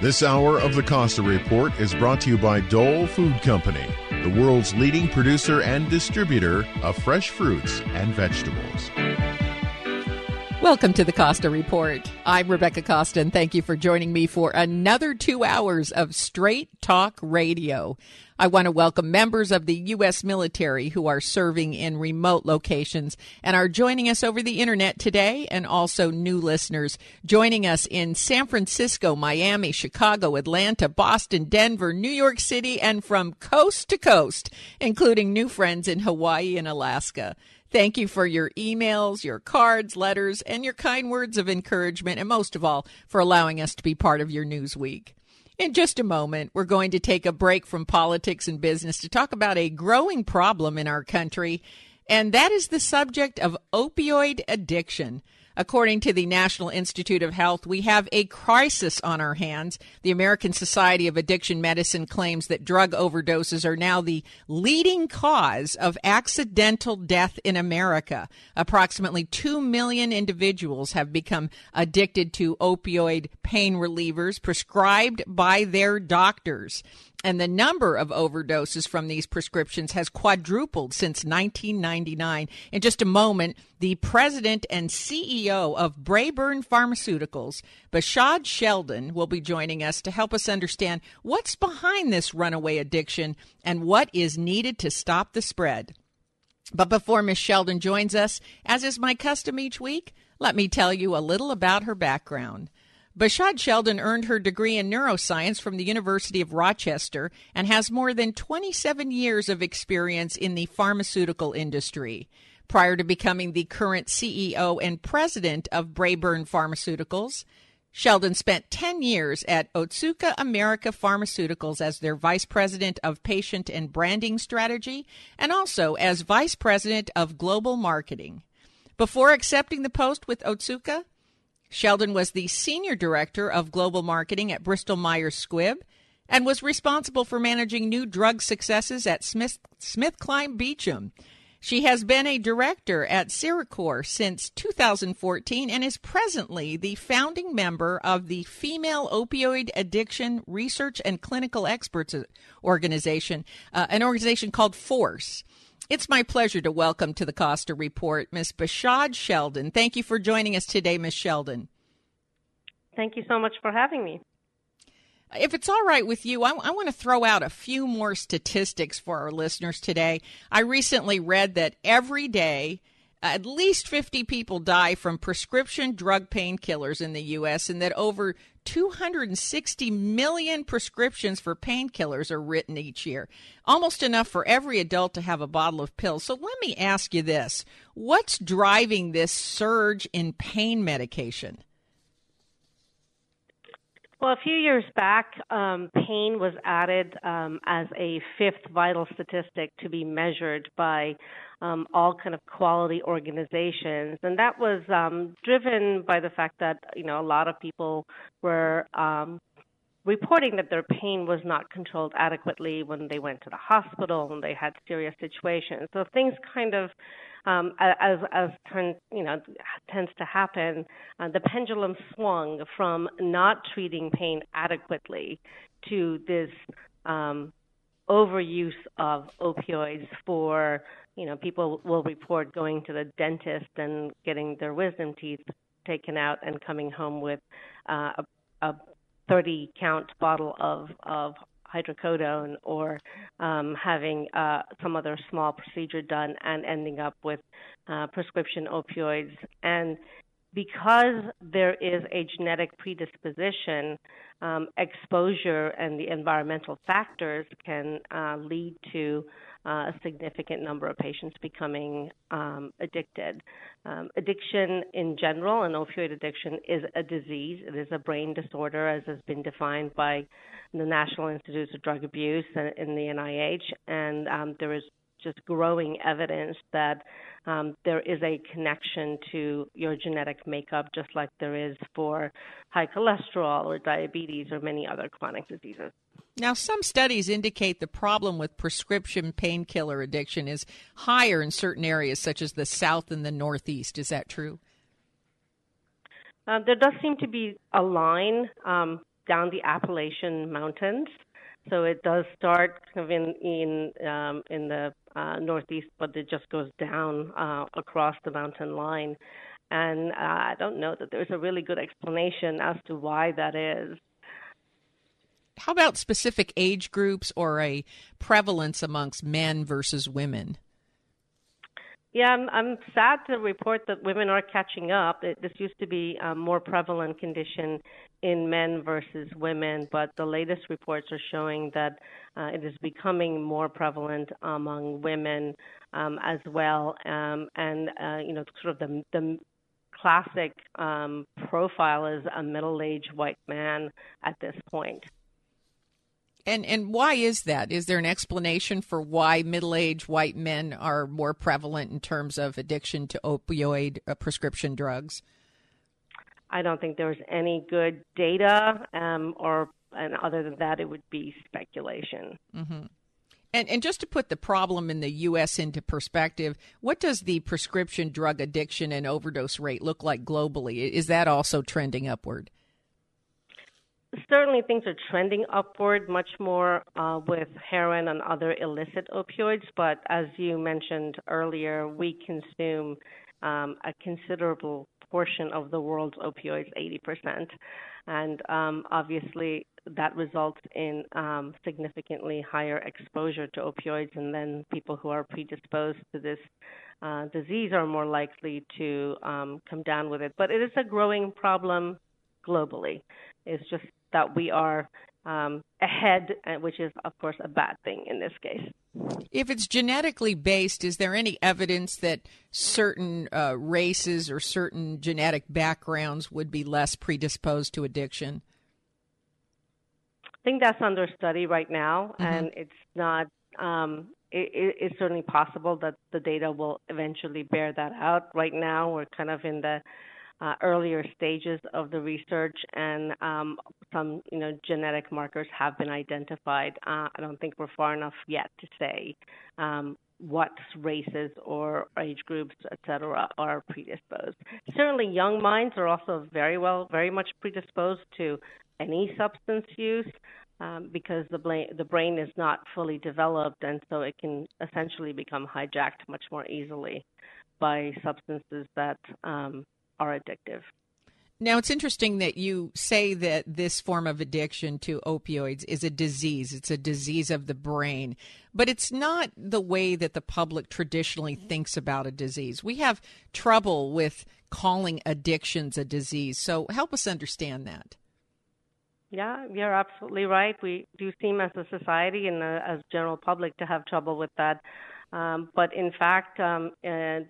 This hour of the Costa Report is brought to you by Dole Food Company, the world's leading producer and distributor of fresh fruits and vegetables. Welcome to the Costa Report. I'm Rebecca Costa, and thank you for joining me for another two hours of straight talk radio. I want to welcome members of the U.S. military who are serving in remote locations and are joining us over the internet today, and also new listeners joining us in San Francisco, Miami, Chicago, Atlanta, Boston, Denver, New York City, and from coast to coast, including new friends in Hawaii and Alaska. Thank you for your emails, your cards, letters, and your kind words of encouragement, and most of all, for allowing us to be part of your news week. In just a moment, we're going to take a break from politics and business to talk about a growing problem in our country, and that is the subject of opioid addiction. According to the National Institute of Health, we have a crisis on our hands. The American Society of Addiction Medicine claims that drug overdoses are now the leading cause of accidental death in America. Approximately 2 million individuals have become addicted to opioid pain relievers prescribed by their doctors and the number of overdoses from these prescriptions has quadrupled since 1999. In just a moment, the president and CEO of Braeburn Pharmaceuticals, Behshad Sheldon, will be joining us to help us understand what's behind this runaway addiction and what is needed to stop the spread. But before Miss Sheldon joins us, as is my custom each week, let me tell you a little about her background. Behshad Sheldon earned her degree in neuroscience from the University of Rochester and has more than 27 years of experience in the pharmaceutical industry. Prior to becoming the current CEO and president of Braeburn Pharmaceuticals, Sheldon spent 10 years at Otsuka America Pharmaceuticals as their vice president of patient and branding strategy and also as vice president of global marketing. Before accepting the post with Otsuka, Sheldon was the senior director of global marketing at Bristol Myers Squibb and was responsible for managing new drug successes at Smith SmithKline Beecham. She has been a director at Cerecor since 2014 and is presently the founding member of the Female Opioid Addiction Research and Clinical Experts Organization, uh, an organization called FORCE. It's my pleasure to welcome to the Costa Report Miss Behshad Sheldon. Thank you for joining us today, Miss Sheldon. Thank you so much for having me. If it's all right with you, I, I, want to throw out a few more statistics for our listeners today. I recently read that every day, at least 50 people die from prescription drug painkillers in the U.S., and that over 260 million prescriptions for painkillers are written each year, almost enough for every adult to have a bottle of pills. So let me ask you this what's driving this surge in pain medication? Well, a few years back, um, pain was added um, as a fifth vital statistic to be measured by um, all kind of quality organizations, and that was um, driven by the fact that you know a lot of people were um, reporting that their pain was not controlled adequately when they went to the hospital and they had serious situations. So things kind of um, as as turn, you know tends to happen, uh, the pendulum swung from not treating pain adequately to this um, overuse of opioids for you know, people will report going to the dentist and getting their wisdom teeth taken out and coming home with uh, a, a 30 count bottle of, of hydrocodone or um, having uh, some other small procedure done and ending up with uh, prescription opioids. And because there is a genetic predisposition, um, exposure and the environmental factors can uh, lead to uh, a significant number of patients becoming um, addicted. Um, addiction in general, and opioid addiction, is a disease. It is a brain disorder, as has been defined by the National Institutes of Drug Abuse and in the NIH, and um, there is just growing evidence that um, there is a connection to your genetic makeup, just like there is for high cholesterol or diabetes or many other chronic diseases. Now, some studies indicate the problem with prescription painkiller addiction is higher in certain areas, such as the South and the Northeast. Is that true? Uh, there does seem to be a line um, down the Appalachian Mountains so it does start kind of in in um, in the uh, northeast, but it just goes down uh, across the mountain line. And uh, I don't know that there's a really good explanation as to why that is. How about specific age groups or a prevalence amongst men versus women? Yeah, I'm, I'm sad to report that women are catching up. It, this used to be a more prevalent condition in men versus women, but the latest reports are showing that uh, it is becoming more prevalent among women um, as well. Um, and uh, you know, sort of the the classic um, profile is a middle-aged white man at this point. And and why is that? Is there an explanation for why middle-aged white men are more prevalent in terms of addiction to opioid uh, prescription drugs? I don't think there's any good data, um, or and other than that, it would be speculation. Mm-hmm. And and just to put the problem in the U.S. into perspective, what does the prescription drug addiction and overdose rate look like globally? Is that also trending upward? Certainly things are trending upward much more uh, with heroin and other illicit opioids. But as you mentioned earlier, we consume um, a considerable portion of the world's opioids, 80%. And um, obviously, that results in um, significantly higher exposure to opioids, and then people who are predisposed to this uh, disease are more likely to um, come down with it. But it is a growing problem globally. It's just that we are um, ahead, uh, which is, of course, a bad thing in this case. If it's genetically based, is there any evidence that certain uh, races or certain genetic backgrounds would be less predisposed to addiction? I think that's under study right now, mm-hmm. and it's not. Um, it, it's certainly possible that the data will eventually bear that out. Right now, we're kind of in the uh, earlier stages of the research, and um, some you know genetic markers have been identified. Uh, I don't think we're far enough yet to say um, what races or age groups, et cetera, are predisposed. Certainly, young minds are also very well, very much predisposed to any substance use. Um, because the, bla- the brain is not fully developed, and so it can essentially become hijacked much more easily by substances that um, are addictive. Now, it's interesting that you say that this form of addiction to opioids is a disease. It's a disease of the brain, but it's not the way that the public traditionally thinks about a disease. We have trouble with calling addictions a disease. So, help us understand that. Yeah, you're absolutely right. We do seem as a society and uh, as general public to have trouble with that. Um, but in fact, um, uh,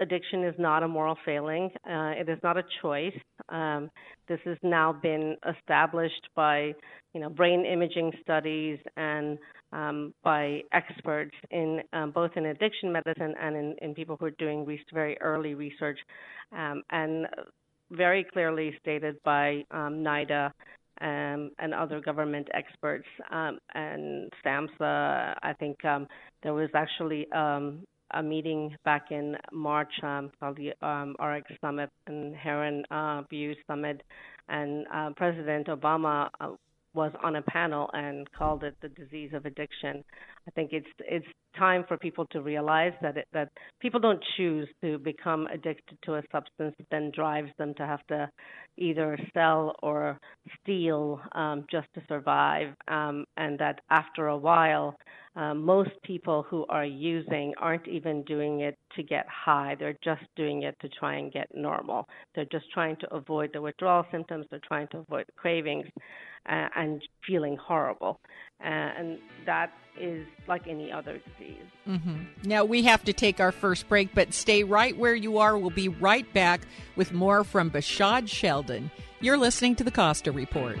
addiction is not a moral failing. Uh, it is not a choice. Um, this has now been established by, you know, brain imaging studies and um, by experts in um, both in addiction medicine and in, in people who are doing re- very early research, um, and very clearly stated by NIDA um, and other government experts um, and SAMHSA. I think um, there was actually um, a meeting back in March um, called the um, RX Summit and Heroin uh, Abuse Summit, and uh, President Obama uh, was on a panel and called it the disease of addiction. I think it's it's time for people to realize that it, that people don't choose to become addicted to a substance that then drives them to have to either sell or steal um, just to survive, um, and that after a while, uh, most people who are using aren't even doing it to get high. They're just doing it to try and get normal. They're just trying to avoid the withdrawal symptoms. They're trying to avoid cravings uh, and feeling horrible. Uh, and that is like any other disease. Mm-hmm. Now, we have to take our first break, but stay right where you are. We'll be right back with more from Behshad Sheldon. You're listening to the Costa Report.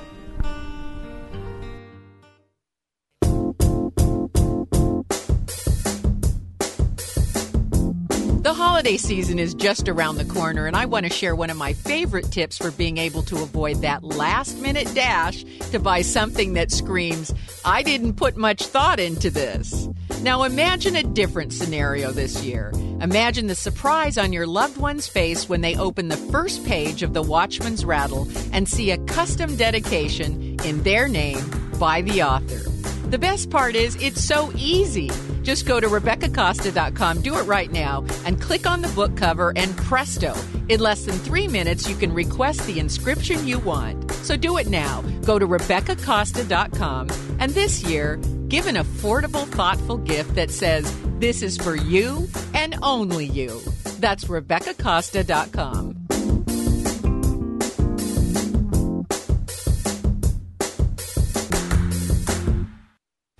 holiday season is just around the corner, and I want to share one of my favorite tips for being able to avoid that last minute dash to buy something that screams, I didn't put much thought into this. Now imagine a different scenario this year. Imagine the surprise on your loved one's face when they open the first page of the Watchman's Rattle and see a custom dedication in their name by the author. The best part is it's so easy. Just go to RebeccaCosta.com, do it right now, and click on the book cover, and presto, in less than three minutes, you can request the inscription you want. So do it now. Go to RebeccaCosta.com, and this year, give an affordable, thoughtful gift that says, This is for you and only you. That's RebeccaCosta.com.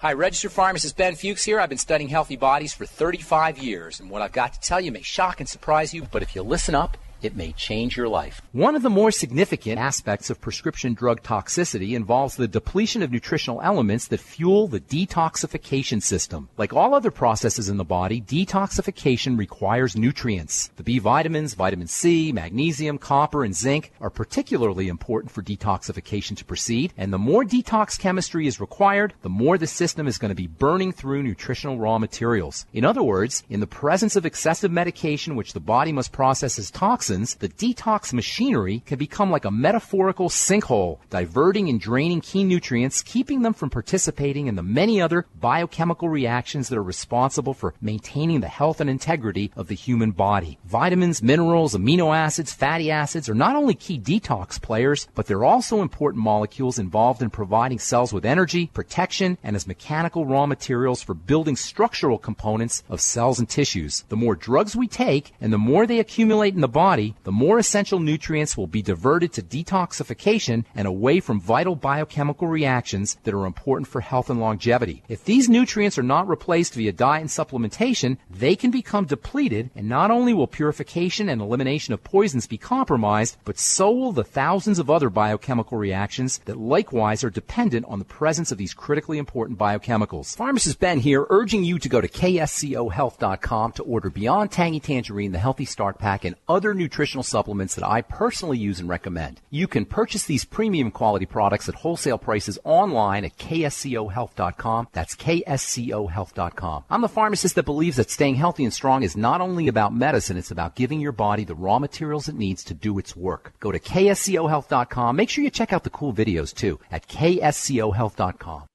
Hi, registered pharmacist Ben Fuchs here. I've been studying healthy bodies for 35 years, and what I've got to tell you may shock and surprise you, but if you listen up, it may change your life. One of the more significant aspects of prescription drug toxicity involves the depletion of nutritional elements that fuel the detoxification system. Like all other processes in the body, detoxification requires nutrients. The B vitamins, vitamin C, magnesium, copper, and zinc are particularly important for detoxification to proceed, and the more detox chemistry is required, the more the system is going to be burning through nutritional raw materials. In other words, in the presence of excessive medication which the body must process as toxins, toxins, the detox machinery can become like a metaphorical sinkhole, diverting and draining key nutrients, keeping them from participating in the many other biochemical reactions that are responsible for maintaining the health and integrity of the human body. Vitamins, minerals, amino acids, fatty acids are not only key detox players, but they're also important molecules involved in providing cells with energy, protection, and as mechanical raw materials for building structural components of cells and tissues. The more drugs we take and the more they accumulate in the body, body, the more essential nutrients will be diverted to detoxification and away from vital biochemical reactions that are important for health and longevity. If these nutrients are not replaced via diet and supplementation, they can become depleted, and not only will purification and elimination of poisons be compromised, but so will the thousands of other biochemical reactions that likewise are dependent on the presence of these critically important biochemicals. Pharmacist Ben here, urging you to go to kscohealth.com to order Beyond Tangy Tangerine, the Healthy Start Pack, and other nutrients nutritional supplements that I personally use and recommend. You can purchase these premium quality products at wholesale prices online at kscohealth.com. That's kscohealth.com. I'm the pharmacist that believes that staying healthy and strong is not only about medicine, it's about giving your body the raw materials it needs to do its work. Go to kscohealth.com. Make sure you check out the cool videos too at kscohealth.com.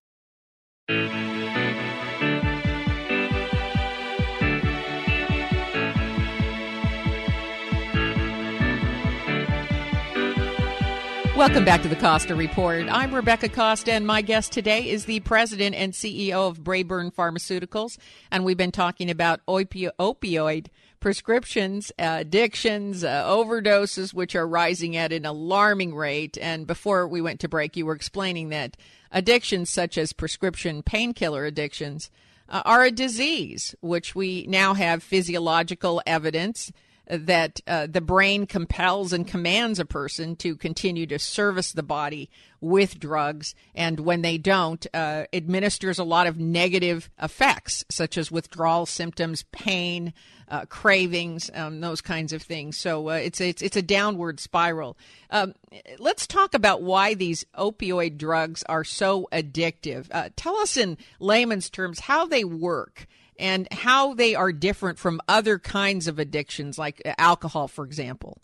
Welcome back to the Costa Report. I'm Rebecca Costa, and my guest today is the president and CEO of Braeburn Pharmaceuticals. And we've been talking about opi- opioid prescriptions, uh, addictions, uh, overdoses, which are rising at an alarming rate. And before we went to break, you were explaining that addictions such as prescription painkiller addictions uh, are a disease, which we now have physiological evidence that uh, the brain compels and commands a person to continue to service the body with drugs, and when they don't, uh, administers a lot of negative effects, such as withdrawal symptoms, pain, uh, cravings, um, those kinds of things. So uh, it's it's it's a downward spiral. Um, let's talk about why these opioid drugs are so addictive. Uh, tell us in layman's terms how they work and how they are different from other kinds of addictions, like alcohol, for example?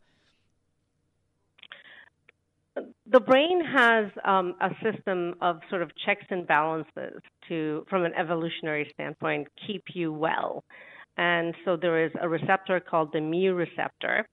The brain has um, a system of sort of checks and balances to, from an evolutionary standpoint, keep you well. And so there is a receptor called the mu receptor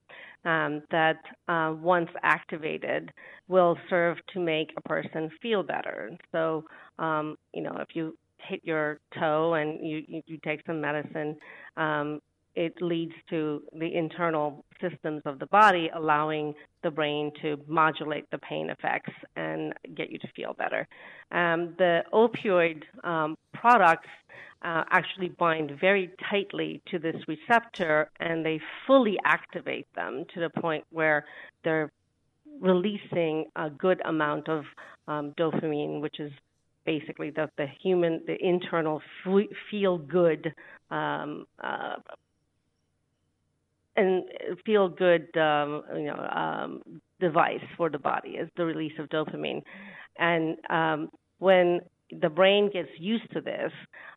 um, that, uh, once activated, will serve to make a person feel better. So, um, you know, if you hit your toe and you, you, you take some medicine, um, it leads to the internal systems of the body allowing the brain to modulate the pain effects and get you to feel better. Um, the opioid um, products uh, actually bind very tightly to this receptor and they fully activate them to the point where they're releasing a good amount of um, dopamine, which is basically the the human the internal feel good um, uh, and feel good um, you know um, device for the body is the release of dopamine. And um, when the brain gets used to this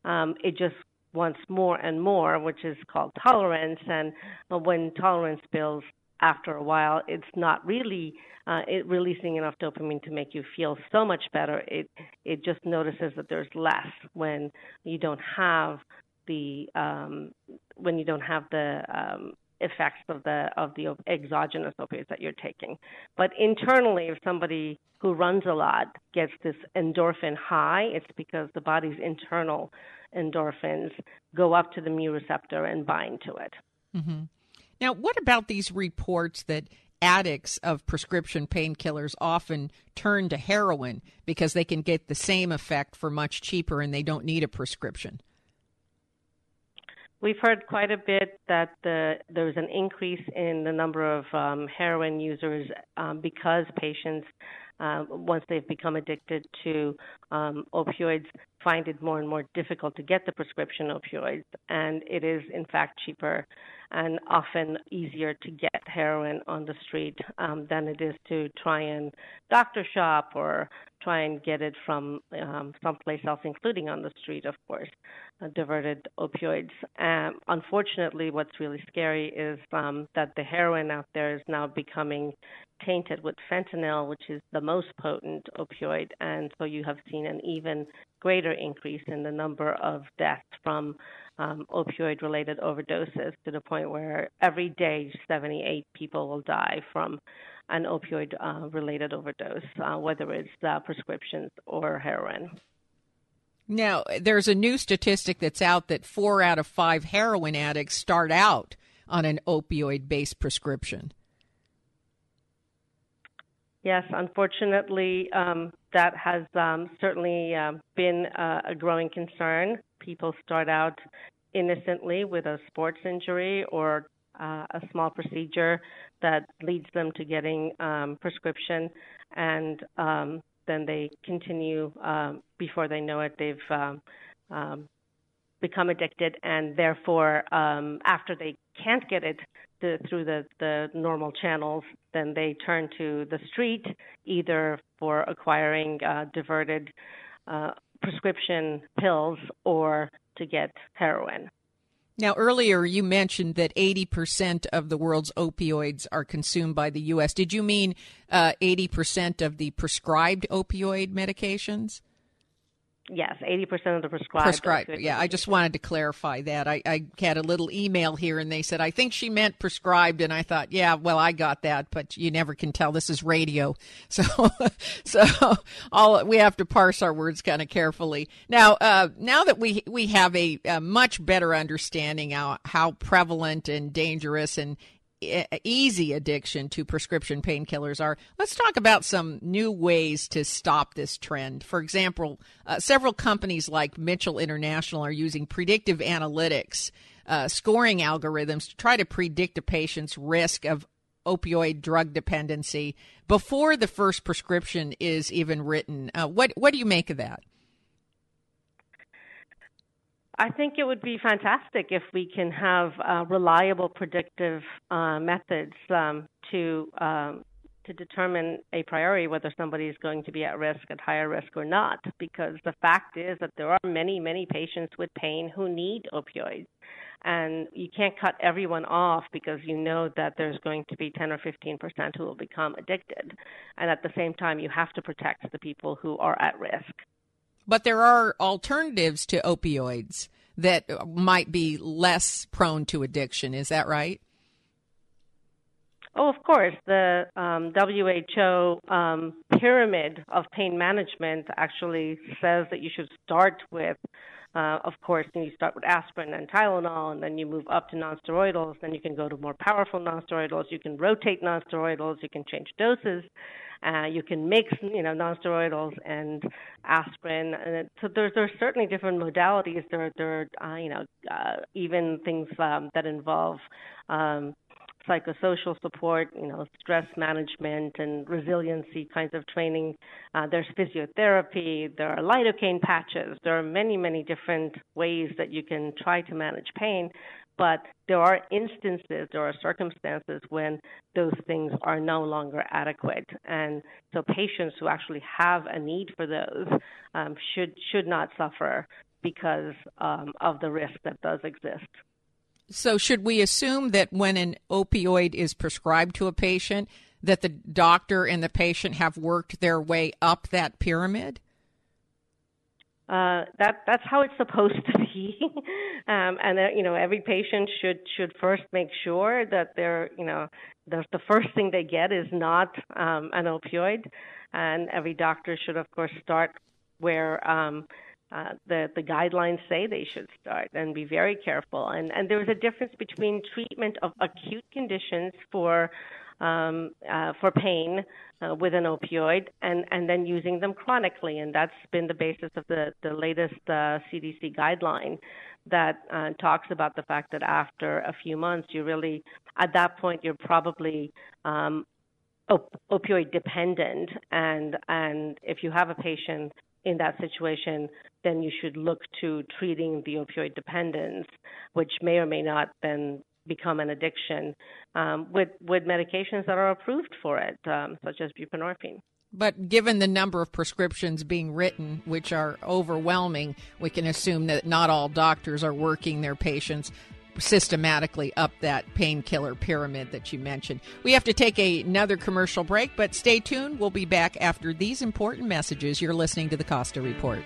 um, it just wants more and more which is called tolerance. And when tolerance builds after a while, it's not really uh, it releasing enough dopamine to make you feel so much better. It it just notices that there's less when you don't have the um, when you don't have the um, effects of the of the exogenous opiates that you're taking. But internally, if somebody who runs a lot gets this endorphin high, it's because the body's internal endorphins go up to the mu receptor and bind to it. Mm-hmm. Now, what about these reports that addicts of prescription painkillers often turn to heroin because they can get the same effect for much cheaper and they don't need a prescription? We've heard quite a bit that the, there's an increase in the number of um, heroin users um, because patients, uh, once they've become addicted to um, opioids, find it more and more difficult to get the prescription opioids, and it is in fact cheaper and often easier to get heroin on the street um, than it is to try and doctor shop or try and get it from um, someplace else, including on the street, of course, uh, diverted opioids. Um, unfortunately, what's really scary is um, that the heroin out there is now becoming tainted with fentanyl, which is the most potent opioid, and so you have seen an even greater increase in the number of deaths from um, opioid related overdoses to the point where every day 78 people will die from an opioid uh, related overdose, uh, whether it's uh, prescriptions or heroin. Now, there's a new statistic that's out that four out of five heroin addicts start out on an opioid based prescription. Yes, unfortunately, um, that has um, certainly uh, been uh, a growing concern. People start out innocently with a sports injury or uh, a small procedure that leads them to getting um, prescription, and um, then they continue. Um, before they know it, they've um, um, become addicted, and therefore, um, after they can't get it the, through the, the normal channels, then they turn to the street either for acquiring uh, diverted uh, prescription pills or to get heroin. Now, earlier you mentioned that 80% of the world's opioids are consumed by the U.S. Did you mean uh, 80% of the prescribed opioid medications? Yes, 80% of the prescribed. Prescribed, yeah. I just wanted to clarify that. I, I, had a little email here and they said, I think she meant prescribed. And I thought, yeah, well, I got that, but you never can tell. This is radio. So, so all we have to parse our words kind of carefully. Now, uh, now that we, we have a, a much better understanding how, how prevalent and dangerous and easy addiction to prescription painkillers are. Let's talk about some new ways to stop this trend. For example, uh, several companies like Mitchell International are using predictive analytics, uh, scoring algorithms to try to predict a patient's risk of opioid drug dependency before the first prescription is even written. Uh, what what do you make of that? I think it would be fantastic if we can have uh, reliable predictive uh, methods um, to um, to determine a priori whether somebody is going to be at risk, at higher risk or not. Because the fact is that there are many, many patients with pain who need opioids, and you can't cut everyone off because you know that there's going to be 10 or 15 percent who will become addicted, and at the same time you have to protect the people who are at risk. But there are alternatives to opioids that might be less prone to addiction. Is that right? Oh, of course. The um, WHO um, pyramid of pain management actually says that you should start with, uh, of course, you start with aspirin and Tylenol, and then you move up to nonsteroidals. Then you can go to more powerful nonsteroidals. You can rotate nonsteroidals. You can change doses. Uh, you can mix, you know, nonsteroidals and aspirin, and so there's there's certainly different modalities. There there are, uh, you know, uh, even things um, that involve um, psychosocial support, you know, stress management and resiliency kinds of training. Uh, there's physiotherapy. There are lidocaine patches. There are many, many different ways that you can try to manage pain. But there are instances, there are circumstances when those things are no longer adequate, and so patients who actually have a need for those um, should should not suffer because um, of the risk that does exist. So, should we assume that when an opioid is prescribed to a patient, that the doctor and the patient have worked their way up that pyramid? Uh, that that's how it's supposed to be, um, and uh, you know every patient should should first make sure that they're you know the the first thing they get is not um, an opioid, and every doctor should of course start where um, uh, the the guidelines say they should start and be very careful. And and there's a difference between treatment of acute conditions for um, uh, for pain uh, with an opioid and, and then using them chronically. And that's been the basis of the, the latest uh, CDC guideline that uh, talks about the fact that after a few months, you really, at that point, you're probably um, op- opioid dependent. And, and if you have a patient in that situation, then you should look to treating the opioid dependence, which may or may not then become an addiction um, with with medications that are approved for it, um, such as buprenorphine. But given the number of prescriptions being written, which are overwhelming, we can assume that not all doctors are working their patients systematically up that painkiller pyramid that you mentioned. We have to take a, another commercial break, but stay tuned. We'll be back after these important messages. You're listening to the Costa Report.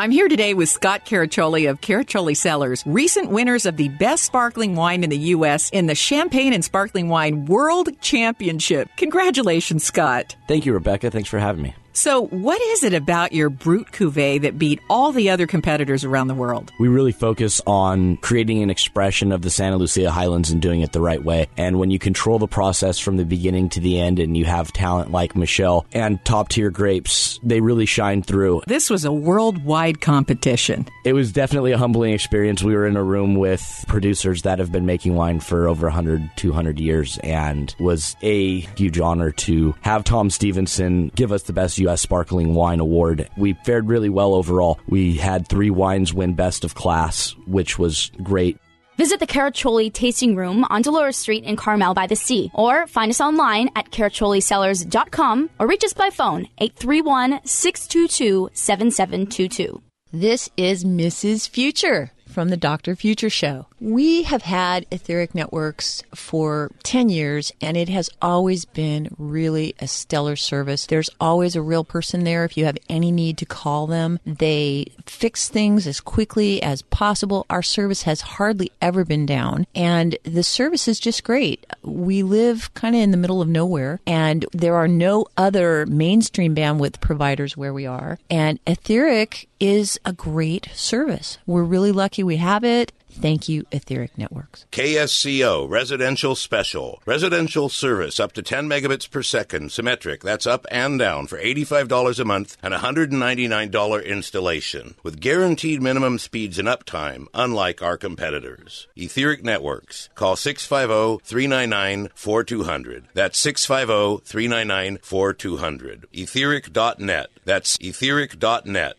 I'm here today with Scott Caraccioli of Caraccioli Cellars, recent winners of the best sparkling wine in the U.S. in the Champagne and Sparkling Wine World Championship. Congratulations, Scott. Thank you, Rebecca. Thanks for having me. So, what is it about your Brut Cuvée that beat all the other competitors around the world? We really focus on creating an expression of the Santa Lucia Highlands and doing it the right way. And when you control the process from the beginning to the end and you have talent like Michelle and top tier grapes, they really shine through. This was a worldwide competition. It was definitely a humbling experience. We were in a room with producers that have been making wine for over 100, 200 years and was a huge honor to have Tom Stevenson give us the best U.S. Sparkling Wine Award. We fared really well overall. We had three wines win Best of Class, which was great. Visit the Caraccioli Tasting Room on Dolores Street in Carmel by the Sea, or find us online at caracciolicellars.com or reach us by phone 831 622 7722. This is Mrs. Future from the Dr. Future Show. We have had Etheric Networks for 10 years and it has always been really a stellar service. There's always a real person there if you have any need to call them. They fix things as quickly as possible. Our service has hardly ever been down and the service is just great. We live kind of in the middle of nowhere and there are no other mainstream bandwidth providers where we are. And Etheric is a great service. We're really lucky we have it. Thank you, Etheric Networks. KSCO Residential Special. Residential service up to 10 megabits per second, symmetric. That's up and down for $85 a month and $199 installation. With guaranteed minimum speeds and uptime, unlike our competitors. Etheric Networks. Call 650 399 4200. That's 650 399 4200. Etheric.net. That's etheric.net.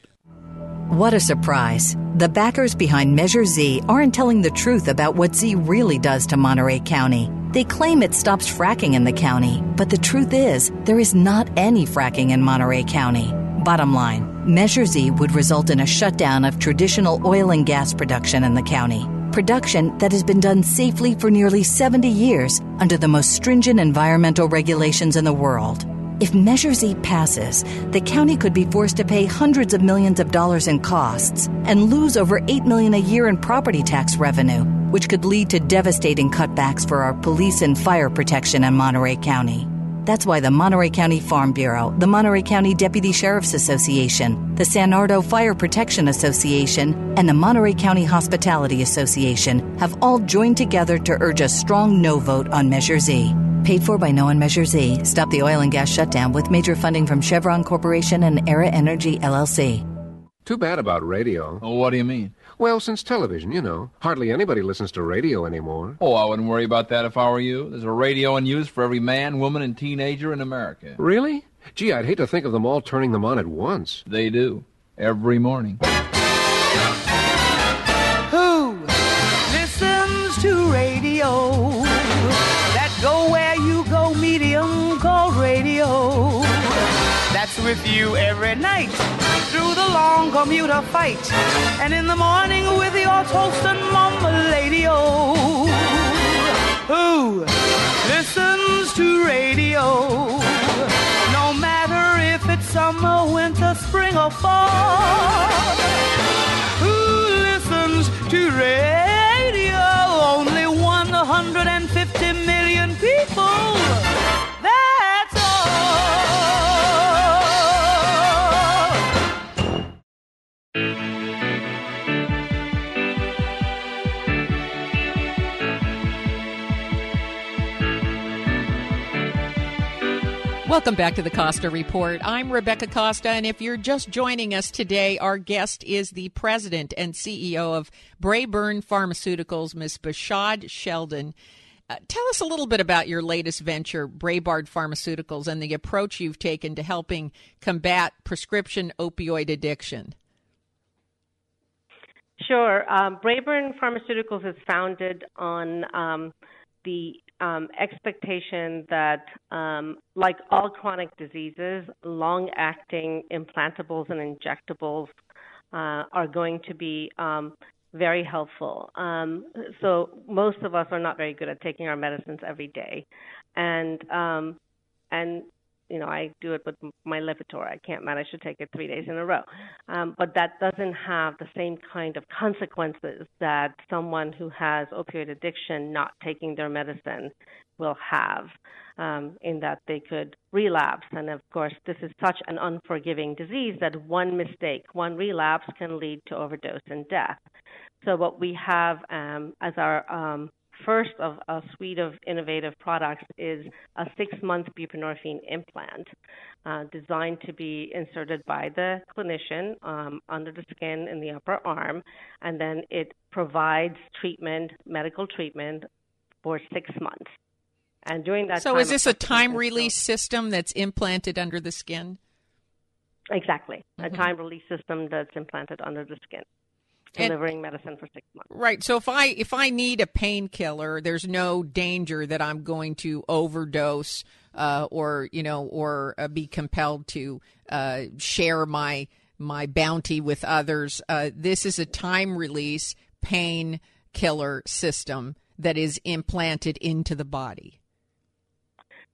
What a surprise. The backers behind Measure Z aren't telling the truth about what Z really does to Monterey County. They claim it stops fracking in the county, but the truth is, there is not any fracking in Monterey County. Bottom line, Measure Z would result in a shutdown of traditional oil and gas production in the county. Production that has been done safely for nearly 70 years under the most stringent environmental regulations in the world. If Measure Z passes, the county could be forced to pay hundreds of millions of dollars in costs and lose over 8 million a year in property tax revenue, which could lead to devastating cutbacks for our police and fire protection in Monterey County. That's why the Monterey County Farm Bureau, the Monterey County Deputy Sheriff's Association, the San Ardo Fire Protection Association, and the Monterey County Hospitality Association have all joined together to urge a strong no vote on Measure Z. Paid for by No One Measure Z. Stop the oil and gas shutdown with major funding from Chevron Corporation and Aera Energy LLC. Too bad about radio. Oh, what do you mean? Well, since television, you know. Hardly anybody listens to radio anymore. Oh, I wouldn't worry about that if I were you. There's a radio in use for every man, woman, and teenager in America. Really? Gee, I'd hate to think of them all turning them on at once. They do. Every morning. With you every night through the long commute commuter fight. And in the morning with your toast and mama lady oh Who listens to radio? No matter if it's summer, winter, spring, or fall. Who listens to radio? Welcome back to the Costa Report. I'm Rebecca Costa, and if you're just joining us today, our guest is the president and CEO of Braeburn Pharmaceuticals, Ms. Behshad Sheldon. Uh, tell us a little bit about your latest venture, Braeburn Pharmaceuticals, and the approach you've taken to helping combat prescription opioid addiction. Sure. Um, Pharmaceuticals is founded on um, the um, expectation that, um, like all chronic diseases, long acting implantables and injectables uh, are going to be um, very helpful. Um, so, most of us are not very good at taking our medicines every day. And, um, and you know, I do it with my Lipitor. I can't manage to take it three days in a row. Um, but that doesn't have the same kind of consequences that someone who has opioid addiction not taking their medicine will have, um, in that they could relapse. And of course, this is such an unforgiving disease that one mistake, one relapse can lead to overdose and death. So, what we have um, as our um, first of a suite of innovative products is a six month buprenorphine implant uh, designed to be inserted by the clinician um, under the skin in the upper arm, and then it provides treatment, medical treatment, for six months. And during that so is this a time release system that's implanted under the skin? Exactly, mm-hmm. a time release system that's implanted under the skin delivering and, medicine for six months. Right. So if I if I need a painkiller, there's no danger that I'm going to overdose uh, or you know or uh, be compelled to uh, share my my bounty with others. Uh, this is a time release pain killer system that is implanted into the body.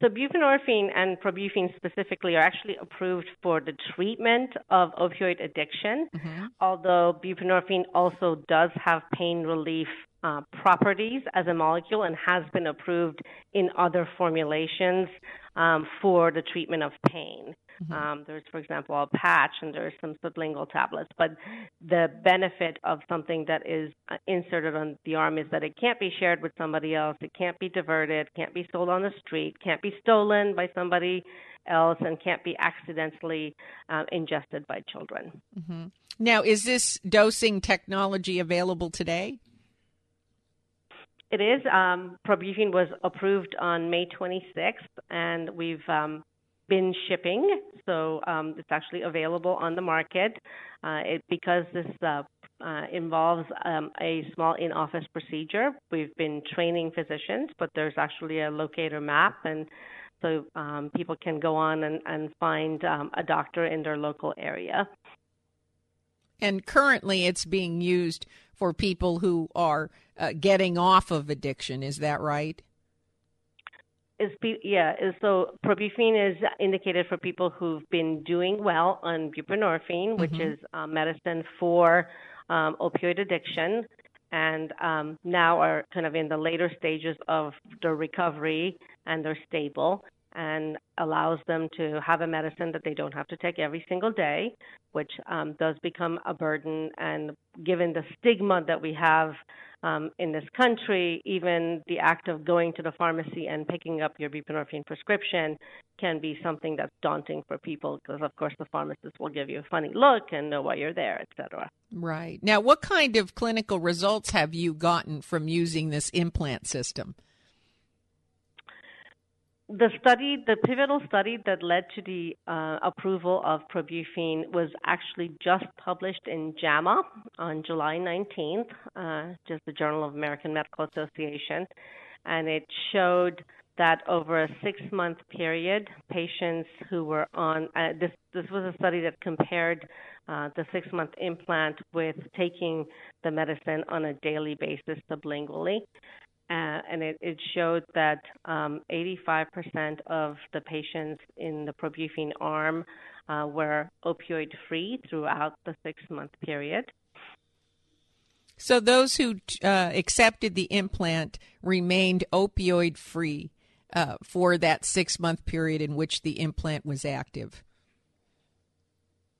So buprenorphine and Probuphine specifically are actually approved for the treatment of opioid addiction, mm-hmm. although buprenorphine also does have pain relief uh, properties as a molecule and has been approved in other formulations um, for the treatment of pain. Mm-hmm. Um, there's, for example, a patch and there's some sublingual tablets. But the benefit of something that is uh, inserted on the arm is that it can't be shared with somebody else, it can't be diverted, can't be sold on the street, can't be stolen by somebody else, and can't be accidentally uh, ingested by children. Mm-hmm. Now, is this dosing technology available today? It is. Um, Probuphine was approved on May 26th, and we've um, been shipping, so um, it's actually available on the market. Uh, it, because this uh, uh, involves um, a small in-office procedure, we've been training physicians, but there's actually a locator map, and so um, people can go on and, and find um, a doctor in their local area. And currently, it's being used for people who are uh, getting off of addiction. Is that right? Is yeah is so Probuphine is indicated for people who've been doing well on buprenorphine which mm-hmm. is uh, medicine for um, opioid addiction and um, now are kind of in the later stages of their recovery and they're stable and allows them to have a medicine that they don't have to take every single day, which um, does become a burden. And given the stigma that we have um, in this country, even the act of going to the pharmacy and picking up your buprenorphine prescription can be something that's daunting for people because, of course, the pharmacist will give you a funny look and know why you're there, etc. Right. Now, what kind of clinical results have you gotten from using this implant system? The study, the pivotal study that led to the uh, approval of Probuphine was actually just published in JAMA on July 19th, uh, just the Journal of American Medical Association, and it showed that over a six-month period, patients who were on uh, this this was a study that compared uh, the six-month implant with taking the medicine on a daily basis sublingually, uh, and it, it, showed that um, 85% of the patients in the Probuphine arm uh, were opioid free throughout the six month period. So those who uh, accepted the implant remained opioid free uh, for that six month period in which the implant was active.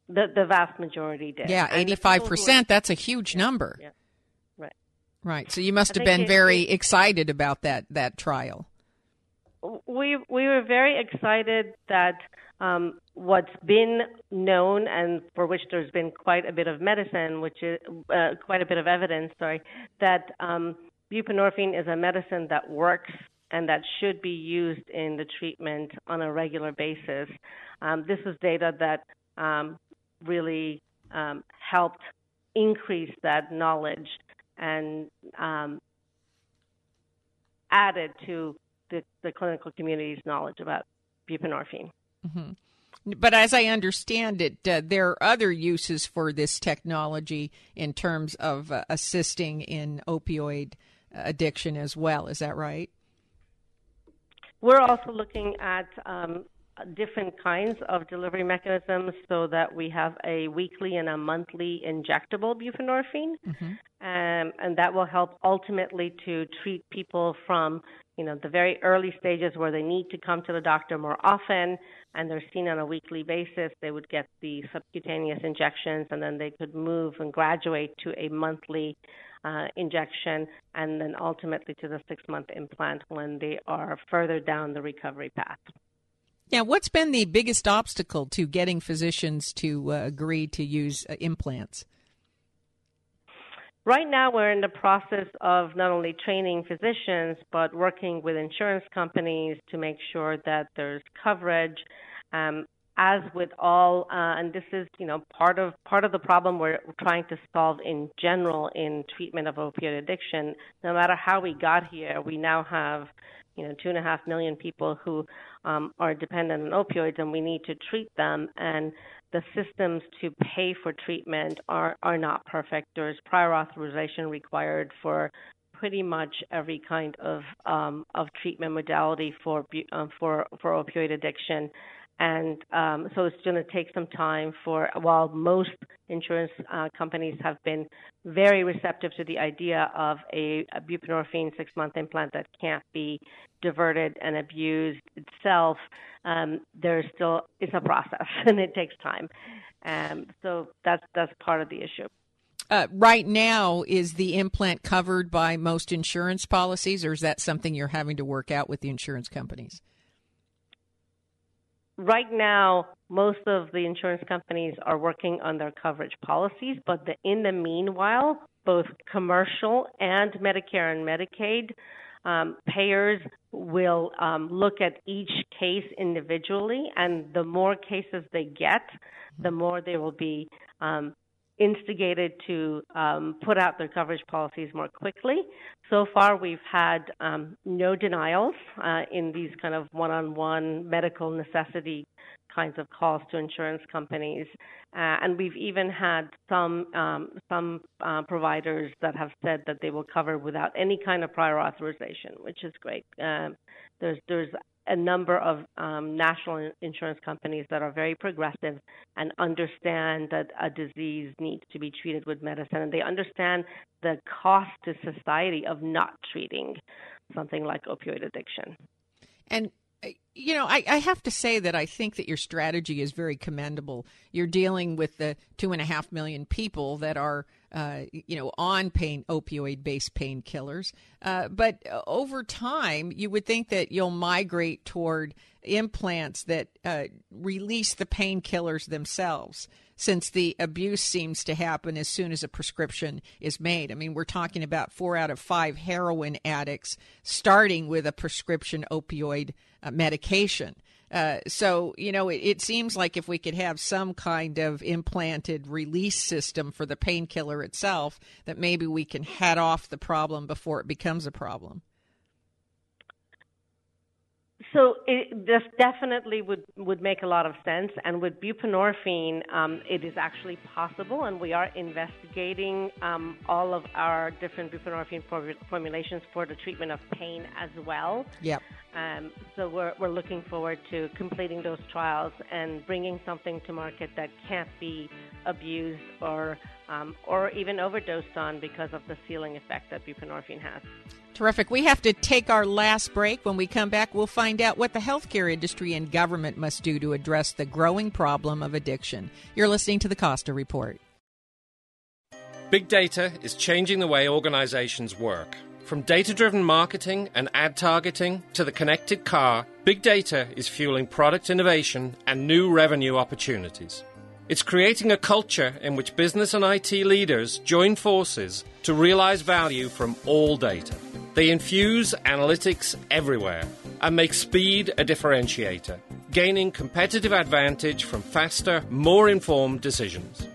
The the vast majority did. Yeah, eighty five percent. That's a huge number. Yeah. Right. So you must have been very it, excited about that that trial. We we were very excited that um, what's been known and for which there's been quite a bit of medicine, which is uh, quite a bit of evidence, sorry, that um, buprenorphine is a medicine that works and that should be used in the treatment on a regular basis. Um, this is data that um, really um, helped increase that knowledge and um, added to the, the, clinical community's knowledge about buprenorphine. Mm-hmm. But as I understand it, uh, there are other uses for this technology in terms of uh, assisting in opioid addiction as well. Is that right? We're also looking at um, different kinds of delivery mechanisms so that we have a weekly and a monthly injectable buprenorphine. Mm-hmm. Um, and that will help ultimately to treat people from you know the very early stages where they need to come to the doctor more often and they're seen on a weekly basis they would get the subcutaneous injections and then they could move and graduate to a monthly uh, injection and then ultimately to the six month implant when they are further down the recovery path yeah what's been the biggest obstacle to getting physicians to uh, agree to use uh, implants Right now, we're in the process of not only training physicians, but working with insurance companies to make sure that there's coverage. Um, as with all, uh, and this is, you know, part of part of the problem we're trying to solve in general in treatment of opioid addiction. No matter how we got here, we now have, you know, two and a half million people who um, are dependent on opioids, and we need to treat them. And the systems to pay for treatment are, are not perfect. There's prior authorization required for pretty much every kind of um, of treatment modality for um, for for opioid addiction, and um, so it's going to take some time for. While most insurance uh, companies have been very receptive to the idea of a, a buprenorphine six month implant that can't be diverted and abused itself, um, there still is a process and it takes time. Um, so that's that's part of the issue. Uh, right now, is the implant covered by most insurance policies, or is that something you're having to work out with the insurance companies? Right now, most of the insurance companies are working on their coverage policies, but the, in the meanwhile, both commercial and Medicare and Medicaid um, payers will um, look at each case individually, and the more cases they get, the more they will be um, instigated to um, put out their coverage policies more quickly. So far, we've had um, no denials uh, in these kind of one on one medical necessity kinds of calls to insurance companies. Uh, and we've even had some um, some uh, providers that have said that they will cover without any kind of prior authorization, which is great. Um, there's there's a number of um, national insurance companies that are very progressive and understand that a disease needs to be treated with medicine, and they understand the cost to society of not treating something like opioid addiction. And you know, I, I, have to say that I think that your strategy is very commendable. You're dealing with the two and a half million people that are, uh, you know, on pain opioid based painkillers. Uh, but over time, you would think that you'll migrate toward implants that uh, release the painkillers themselves since the abuse seems to happen as soon as a prescription is made. I mean, we're talking about four out of five heroin addicts starting with a prescription opioid uh, medication. Uh, so, you know, it, it, seems like if we could have some kind of implanted release system for the painkiller itself, that maybe we can head off the problem before it becomes a problem. So it, this definitely would, would make a lot of sense. And with buprenorphine, um, it is actually possible, and we are investigating um, all of our different buprenorphine for, formulations for the treatment of pain as well. Yep. Um, so we're, we're looking forward to completing those trials and bringing something to market that can't be abused or um, or even overdosed on because of the ceiling effect that buprenorphine has. Terrific. We have to take our last break. When we come back, we'll find out what the healthcare industry and government must do to address the growing problem of addiction. You're listening to the Costa Report. Big data is changing the way organizations work. From data driven marketing and ad targeting to the connected car, big data is fueling product innovation and new revenue opportunities. It's creating a culture in which business and IT leaders join forces to realize value from all data. They infuse analytics everywhere and make speed a differentiator, gaining competitive advantage from faster, more informed decisions.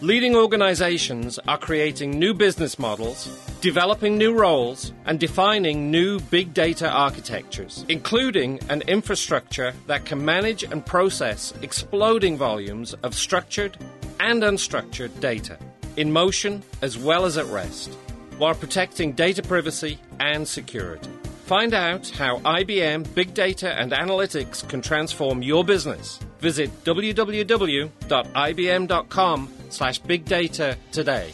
Leading organizations are creating new business models, developing new roles, and defining new big data architectures, including an infrastructure that can manage and process exploding volumes of structured and unstructured data, in motion as well as at rest, while protecting data privacy and security. Find out how IBM Big Data and Analytics can transform your business. Visit www.ibm.com/bigdata today.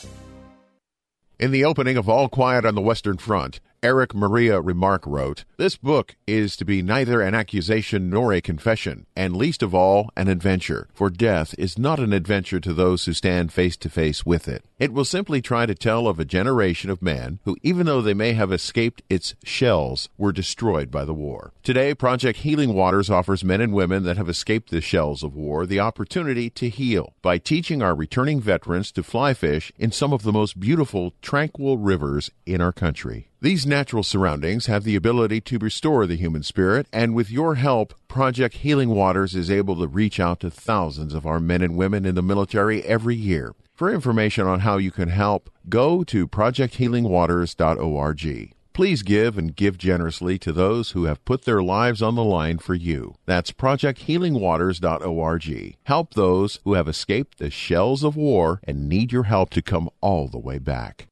In the opening of All Quiet on the Western Front, Erich Maria Remarque wrote, This book is to be neither an accusation nor a confession, and least of all, an adventure, for death is not an adventure to those who stand face to face with it. It will simply try to tell of a generation of men who, even though they may have escaped its shells, were destroyed by the war. Today, Project Healing Waters offers men and women that have escaped the shells of war the opportunity to heal by teaching our returning veterans to fly fish in some of the most beautiful, tranquil rivers in our country. These natural surroundings have the ability to restore the human spirit, and with your help, Project Healing Waters is able to reach out to thousands of our men and women in the military every year. For information on how you can help, go to projecthealingwaters.org. Please give and give generously to those who have put their lives on the line for you. That's projecthealingwaters.org. Help those who have escaped the shells of war and need your help to come all the way back.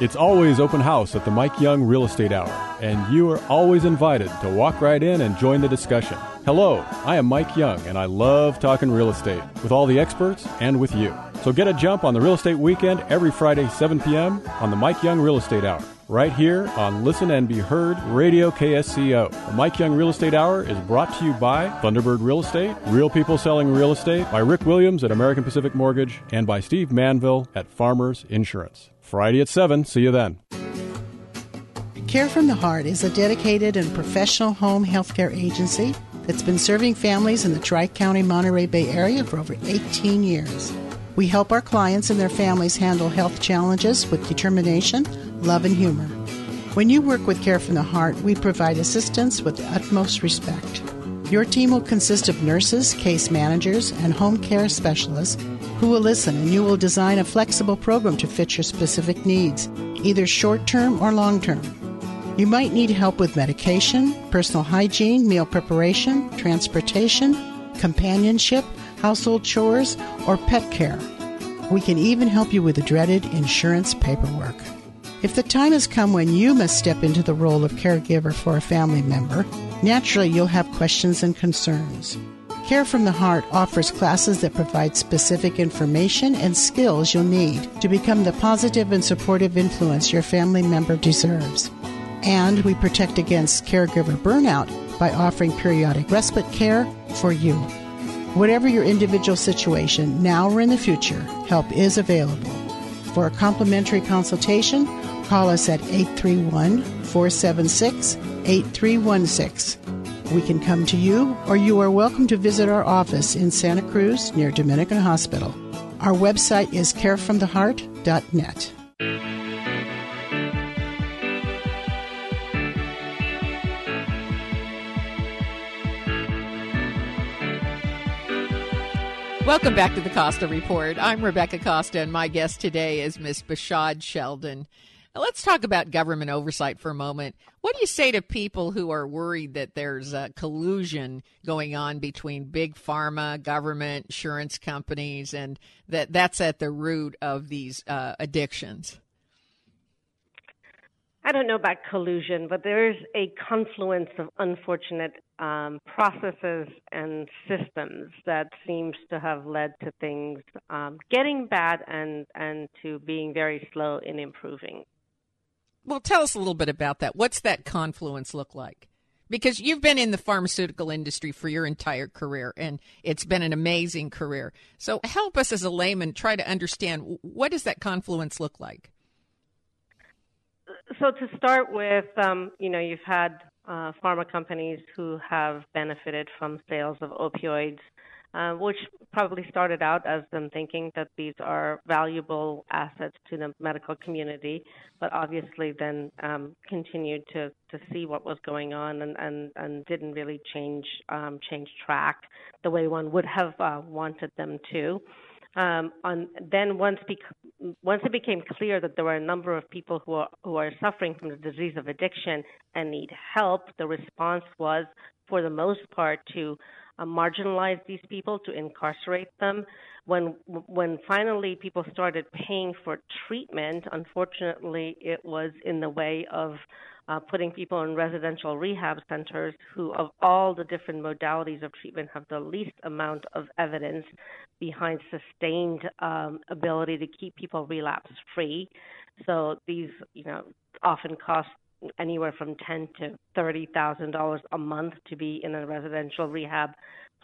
It's always open house at the Mike Young Real Estate Hour, and you are always invited to walk right in and join the discussion. Hello, I am Mike Young, and I love talking real estate with all the experts and with you. So get a jump on the real estate weekend every Friday, 7 p.m. on the Mike Young Real Estate Hour, right here on Listen and Be Heard Radio KSCO. The Mike Young Real Estate Hour is brought to you by Thunderbird Real Estate, Real People Selling Real Estate, by Rick Williams at American Pacific Mortgage, and by Steve Manville at Farmers Insurance. Friday at 7. See you then. Care from the Heart is a dedicated and professional home healthcare agency that's been serving families in the Tri County Monterey Bay area for over 18 years. We help our clients and their families handle health challenges with determination, love, and humor. When you work with Care from the Heart, we provide assistance with the utmost respect. Your team will consist of nurses, case managers, and home care specialists who will listen, and you will design a flexible program to fit your specific needs, either short term or long term. You might need help with medication, personal hygiene, meal preparation, transportation, companionship, household chores, or pet care. We can even help you with the dreaded insurance paperwork. If the time has come when you must step into the role of caregiver for a family member, naturally you'll have questions and concerns. Care from the Heart offers classes that provide specific information and skills you'll need to become the positive and supportive influence your family member deserves. And we protect against caregiver burnout by offering periodic respite care for you. Whatever your individual situation, now or in the future, help is available. For a complimentary consultation, call us at 831 476 8316. We can come to you, or you are welcome to visit our office in Santa Cruz near Dominican Hospital. Our website is carefromtheheart.net. Welcome back to the Costa Report. I'm Rebecca Costa, and my guest today is Miss Behshad Sheldon. Now, let's talk about government oversight for a moment. What do you say to people who are worried that there's a collusion going on between big pharma, government, insurance companies, and that that's at the root of these uh, addictions? I don't know about collusion, but there's a confluence of unfortunate um, processes and systems that seems to have led to things um, getting bad and and to being very slow in improving. Well, tell us a little bit about that. What's that confluence look like? Because you've been in the pharmaceutical industry for your entire career, and it's been an amazing career. So help us as a layman try to understand what does that confluence look like? So to start with, um, you know, you've had uh, pharma companies who have benefited from sales of opioids uh, which probably started out as them thinking that these are valuable assets to the medical community, but obviously then um, continued to, to see what was going on and, and, and didn't really change um, change track the way one would have uh, wanted them to. Um, on, then once, bec- once it became clear that there were a number of people who are, who are suffering from the disease of addiction and need help, the response was, for the most part, to uh, marginalize these people, to incarcerate them. When when finally people started paying for treatment, unfortunately, it was in the way of uh, putting people in residential rehab centers who, of all the different modalities of treatment, have the least amount of evidence behind sustained um, ability to keep people relapse free. So these, you know, often cost anywhere from ten to thirty thousand dollars a month to be in a residential rehab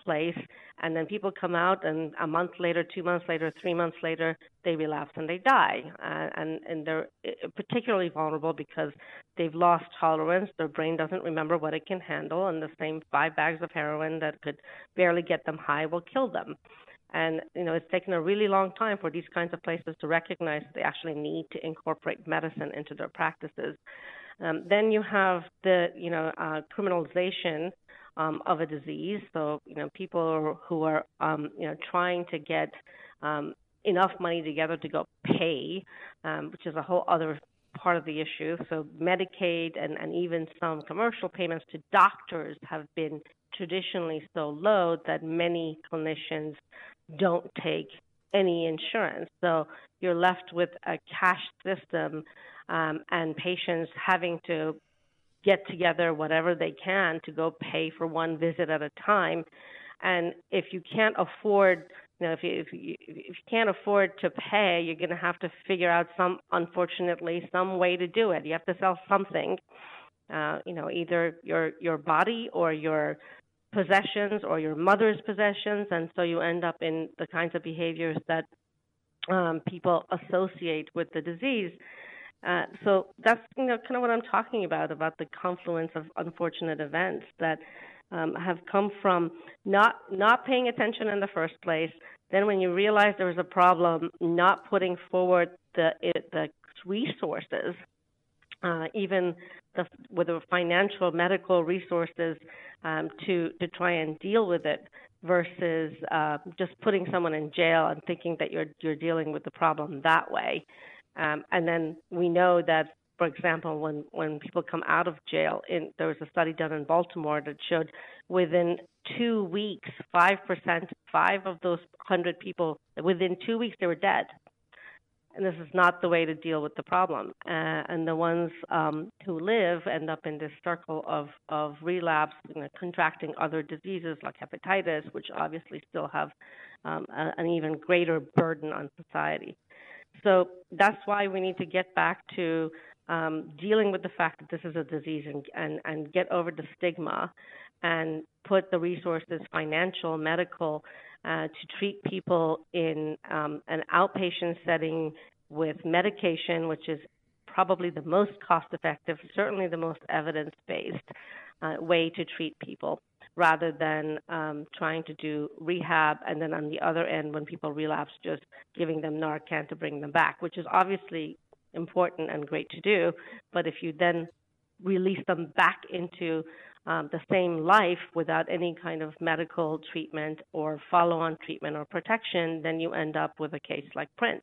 place. And then people come out and a month later two months later three months later they relapse and they die. Uh, and and they're uh, particularly vulnerable because they've lost tolerance. Their brain doesn't remember what it can handle and the same five bags of heroin that could barely get them high will kill them and you know it's taken a really long time for these kinds of places to recognize that they actually need to incorporate medicine into their practices um, then you have the you know uh, criminalization um, of a disease. So you know people who are um, you know trying to get um, enough money together to go pay, um, which is a whole other part of the issue. So Medicaid and, and even some commercial payments to doctors have been traditionally so low that many clinicians don't take any insurance. So you're left with a cash system um, and patients having to get together whatever they can to go pay for one visit at a time. And if you can't afford, you know, if you, if you, if you can't afford to pay, you're going to have to figure out some, unfortunately, some way to do it. You have to sell something, uh, you know, either your your body or your possessions or your mother's possessions, and so you end up in the kinds of behaviors that um, people associate with the disease. Uh, so that's you know kind of what I'm talking about about the confluence of unfortunate events that um, have come from not not paying attention in the first place. Then when you realize there was a problem, not putting forward the it, the resources, uh, even the, with the financial medical resources um, to to try and deal with it versus uh, just putting someone in jail and thinking that you're you're dealing with the problem that way. Um, and then we know that, for example, when, when people come out of jail, in, there was a study done in Baltimore that showed within two weeks, 5%, five of those 100 people, within two weeks, they were dead. And this is not the way to deal with the problem. Uh, and the ones um, who live end up in this circle of, of relapse, you know, contracting other diseases like hepatitis, which obviously still have um, a, an even greater burden on society. So that's why we need to get back to um, dealing with the fact that this is a disease and, and, and get over the stigma and put the resources, financial, medical, uh, to treat people in um, an outpatient setting with medication, which is probably the most cost effective, certainly the most evidence based uh, way to treat people rather than um, trying to do rehab and then on the other end when people relapse just giving them narcan to bring them back which is obviously important and great to do. But if you then release them back into um, the same life without any kind of medical treatment or follow-on treatment or protection then you end up with a case like prince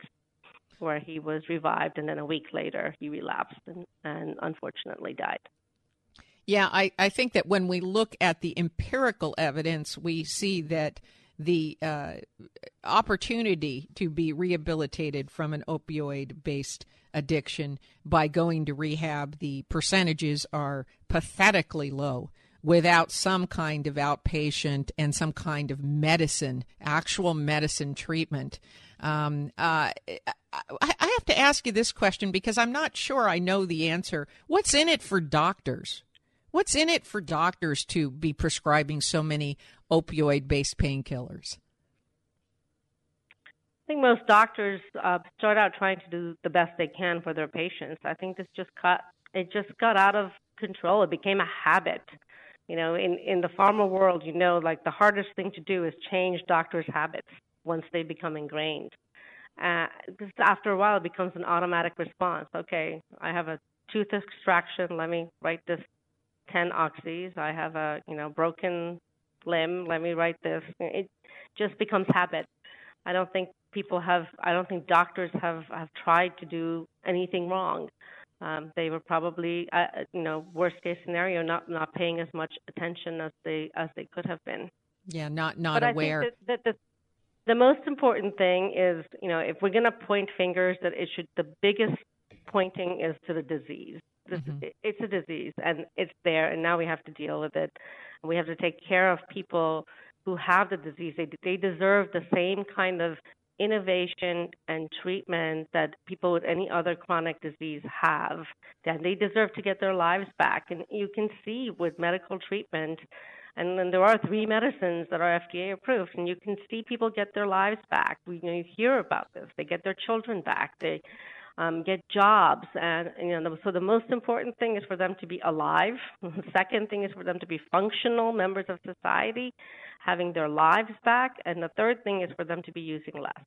where he was revived and then a week later he relapsed and, and unfortunately died. Yeah, I, I think that when we look at the empirical evidence, we see that the uh, opportunity to be rehabilitated from an opioid based addiction by going to rehab, the percentages are pathetically low without some kind of outpatient and some kind of medicine, actual medicine treatment. Um, uh, I have to ask you this question because I'm not sure I know the answer. What's in it for doctors? What's in it for doctors to be prescribing so many opioid based painkillers? I think most doctors uh, start out trying to do the best they can for their patients. I think this just got it just got out of control. It became a habit. You know, in in the pharma world, you know, like the hardest thing to do is change doctors' habits once they become ingrained. Uh, because after a while, it becomes an automatic response. Okay, I have a tooth extraction. Let me write this 10 oxys. I have a, you know, broken limb. Let me write this. It just becomes habit. I don't think people have, I don't think doctors have, have tried to do anything wrong. Um, they were probably, uh, you know, worst case scenario, not not paying as much attention as they as they could have been. Yeah, not not but aware. I think that, that the, the most important thing is, you know, if we're going to point fingers, that it should the biggest pointing is to the disease This, mm-hmm. It's a disease, and it's there, and now we have to deal with it. We have to take care of people who have the disease. They they deserve the same kind of innovation and treatment that people with any other chronic disease have. And they deserve to get their lives back. And you can see with medical treatment, and then there are three medicines that are FDA approved, and you can see people get their lives back. We you, know, you hear about this. They get their children back. They um, get jobs, and you know. So the most important thing is for them to be alive. The second thing is for them to be functional members of society, having their lives back, and the third thing is for them to be using less.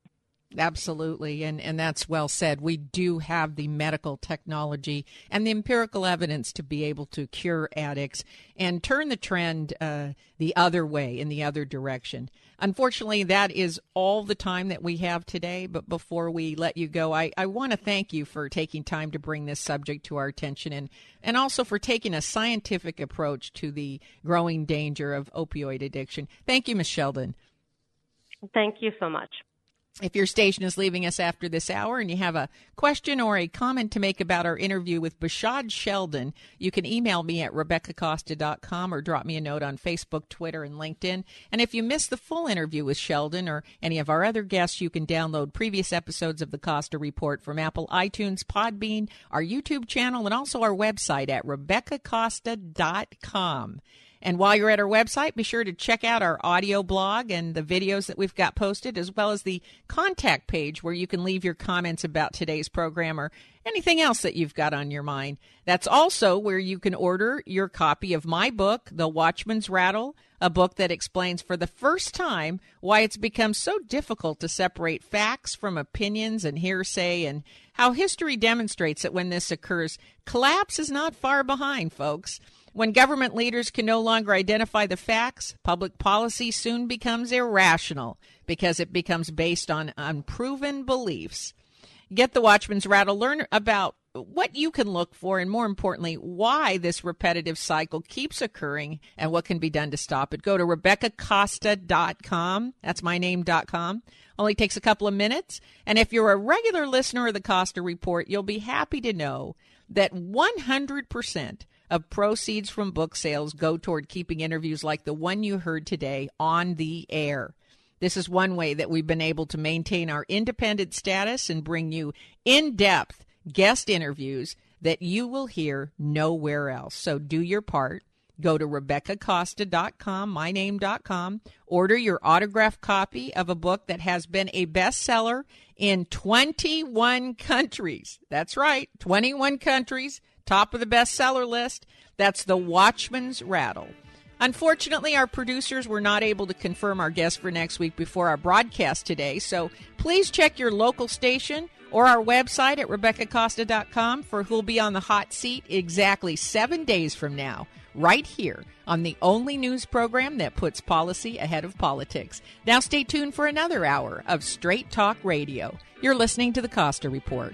Absolutely, and and that's well said. We do have the medical technology and the empirical evidence to be able to cure addicts and turn the trend uh, the other way in the other direction. Unfortunately, that is all the time that we have today. But before we let you go, I, I want to thank you for taking time to bring this subject to our attention and and also for taking a scientific approach to the growing danger of opioid addiction. Thank you, Ms. Sheldon. Thank you so much. If your station is leaving us after this hour and you have a question or a comment to make about our interview with Behshad Sheldon, you can email me at RebeccaCosta.com or drop me a note on Facebook, Twitter, and LinkedIn. And if you missed the full interview with Sheldon or any of our other guests, you can download previous episodes of the Costa Report from Apple iTunes, Podbean, our YouTube channel, and also our website at RebeccaCosta.com. And while you're at our website, be sure to check out our audio blog and the videos that we've got posted, as well as the contact page where you can leave your comments about today's program or anything else that you've got on your mind. That's also where you can order your copy of my book, The Watchman's Rattle, a book that explains for the first time why it's become so difficult to separate facts from opinions and hearsay and how history demonstrates that when this occurs, collapse is not far behind, folks. When government leaders can no longer identify the facts, public policy soon becomes irrational because it becomes based on unproven beliefs. Get the Watchman's Rattle, learn about what you can look for, and more importantly, why this repetitive cycle keeps occurring and what can be done to stop it. Go to RebeccaCosta.com. That's my name.com. Only takes a couple of minutes. And if you're a regular listener of the Costa Report, you'll be happy to know that 100% of proceeds from book sales go toward keeping interviews like the one you heard today on the air. This is one way that we've been able to maintain our independent status and bring you in depth guest interviews that you will hear nowhere else. So do your part. Go to RebeccaCosta.com, myname.com, order your autographed copy of a book that has been a bestseller in 21 countries. That's right, 21 countries top of the bestseller list. That's The Watchman's Rattle. Unfortunately, our producers were not able to confirm our guest for next week before our broadcast today, so please check your local station or our website at RebeccaCosta.com for who'll be on the hot seat exactly seven days from now, right here on the only news program that puts policy ahead of politics. Now, stay tuned for another hour of Straight Talk Radio. You're listening to the Costa Report.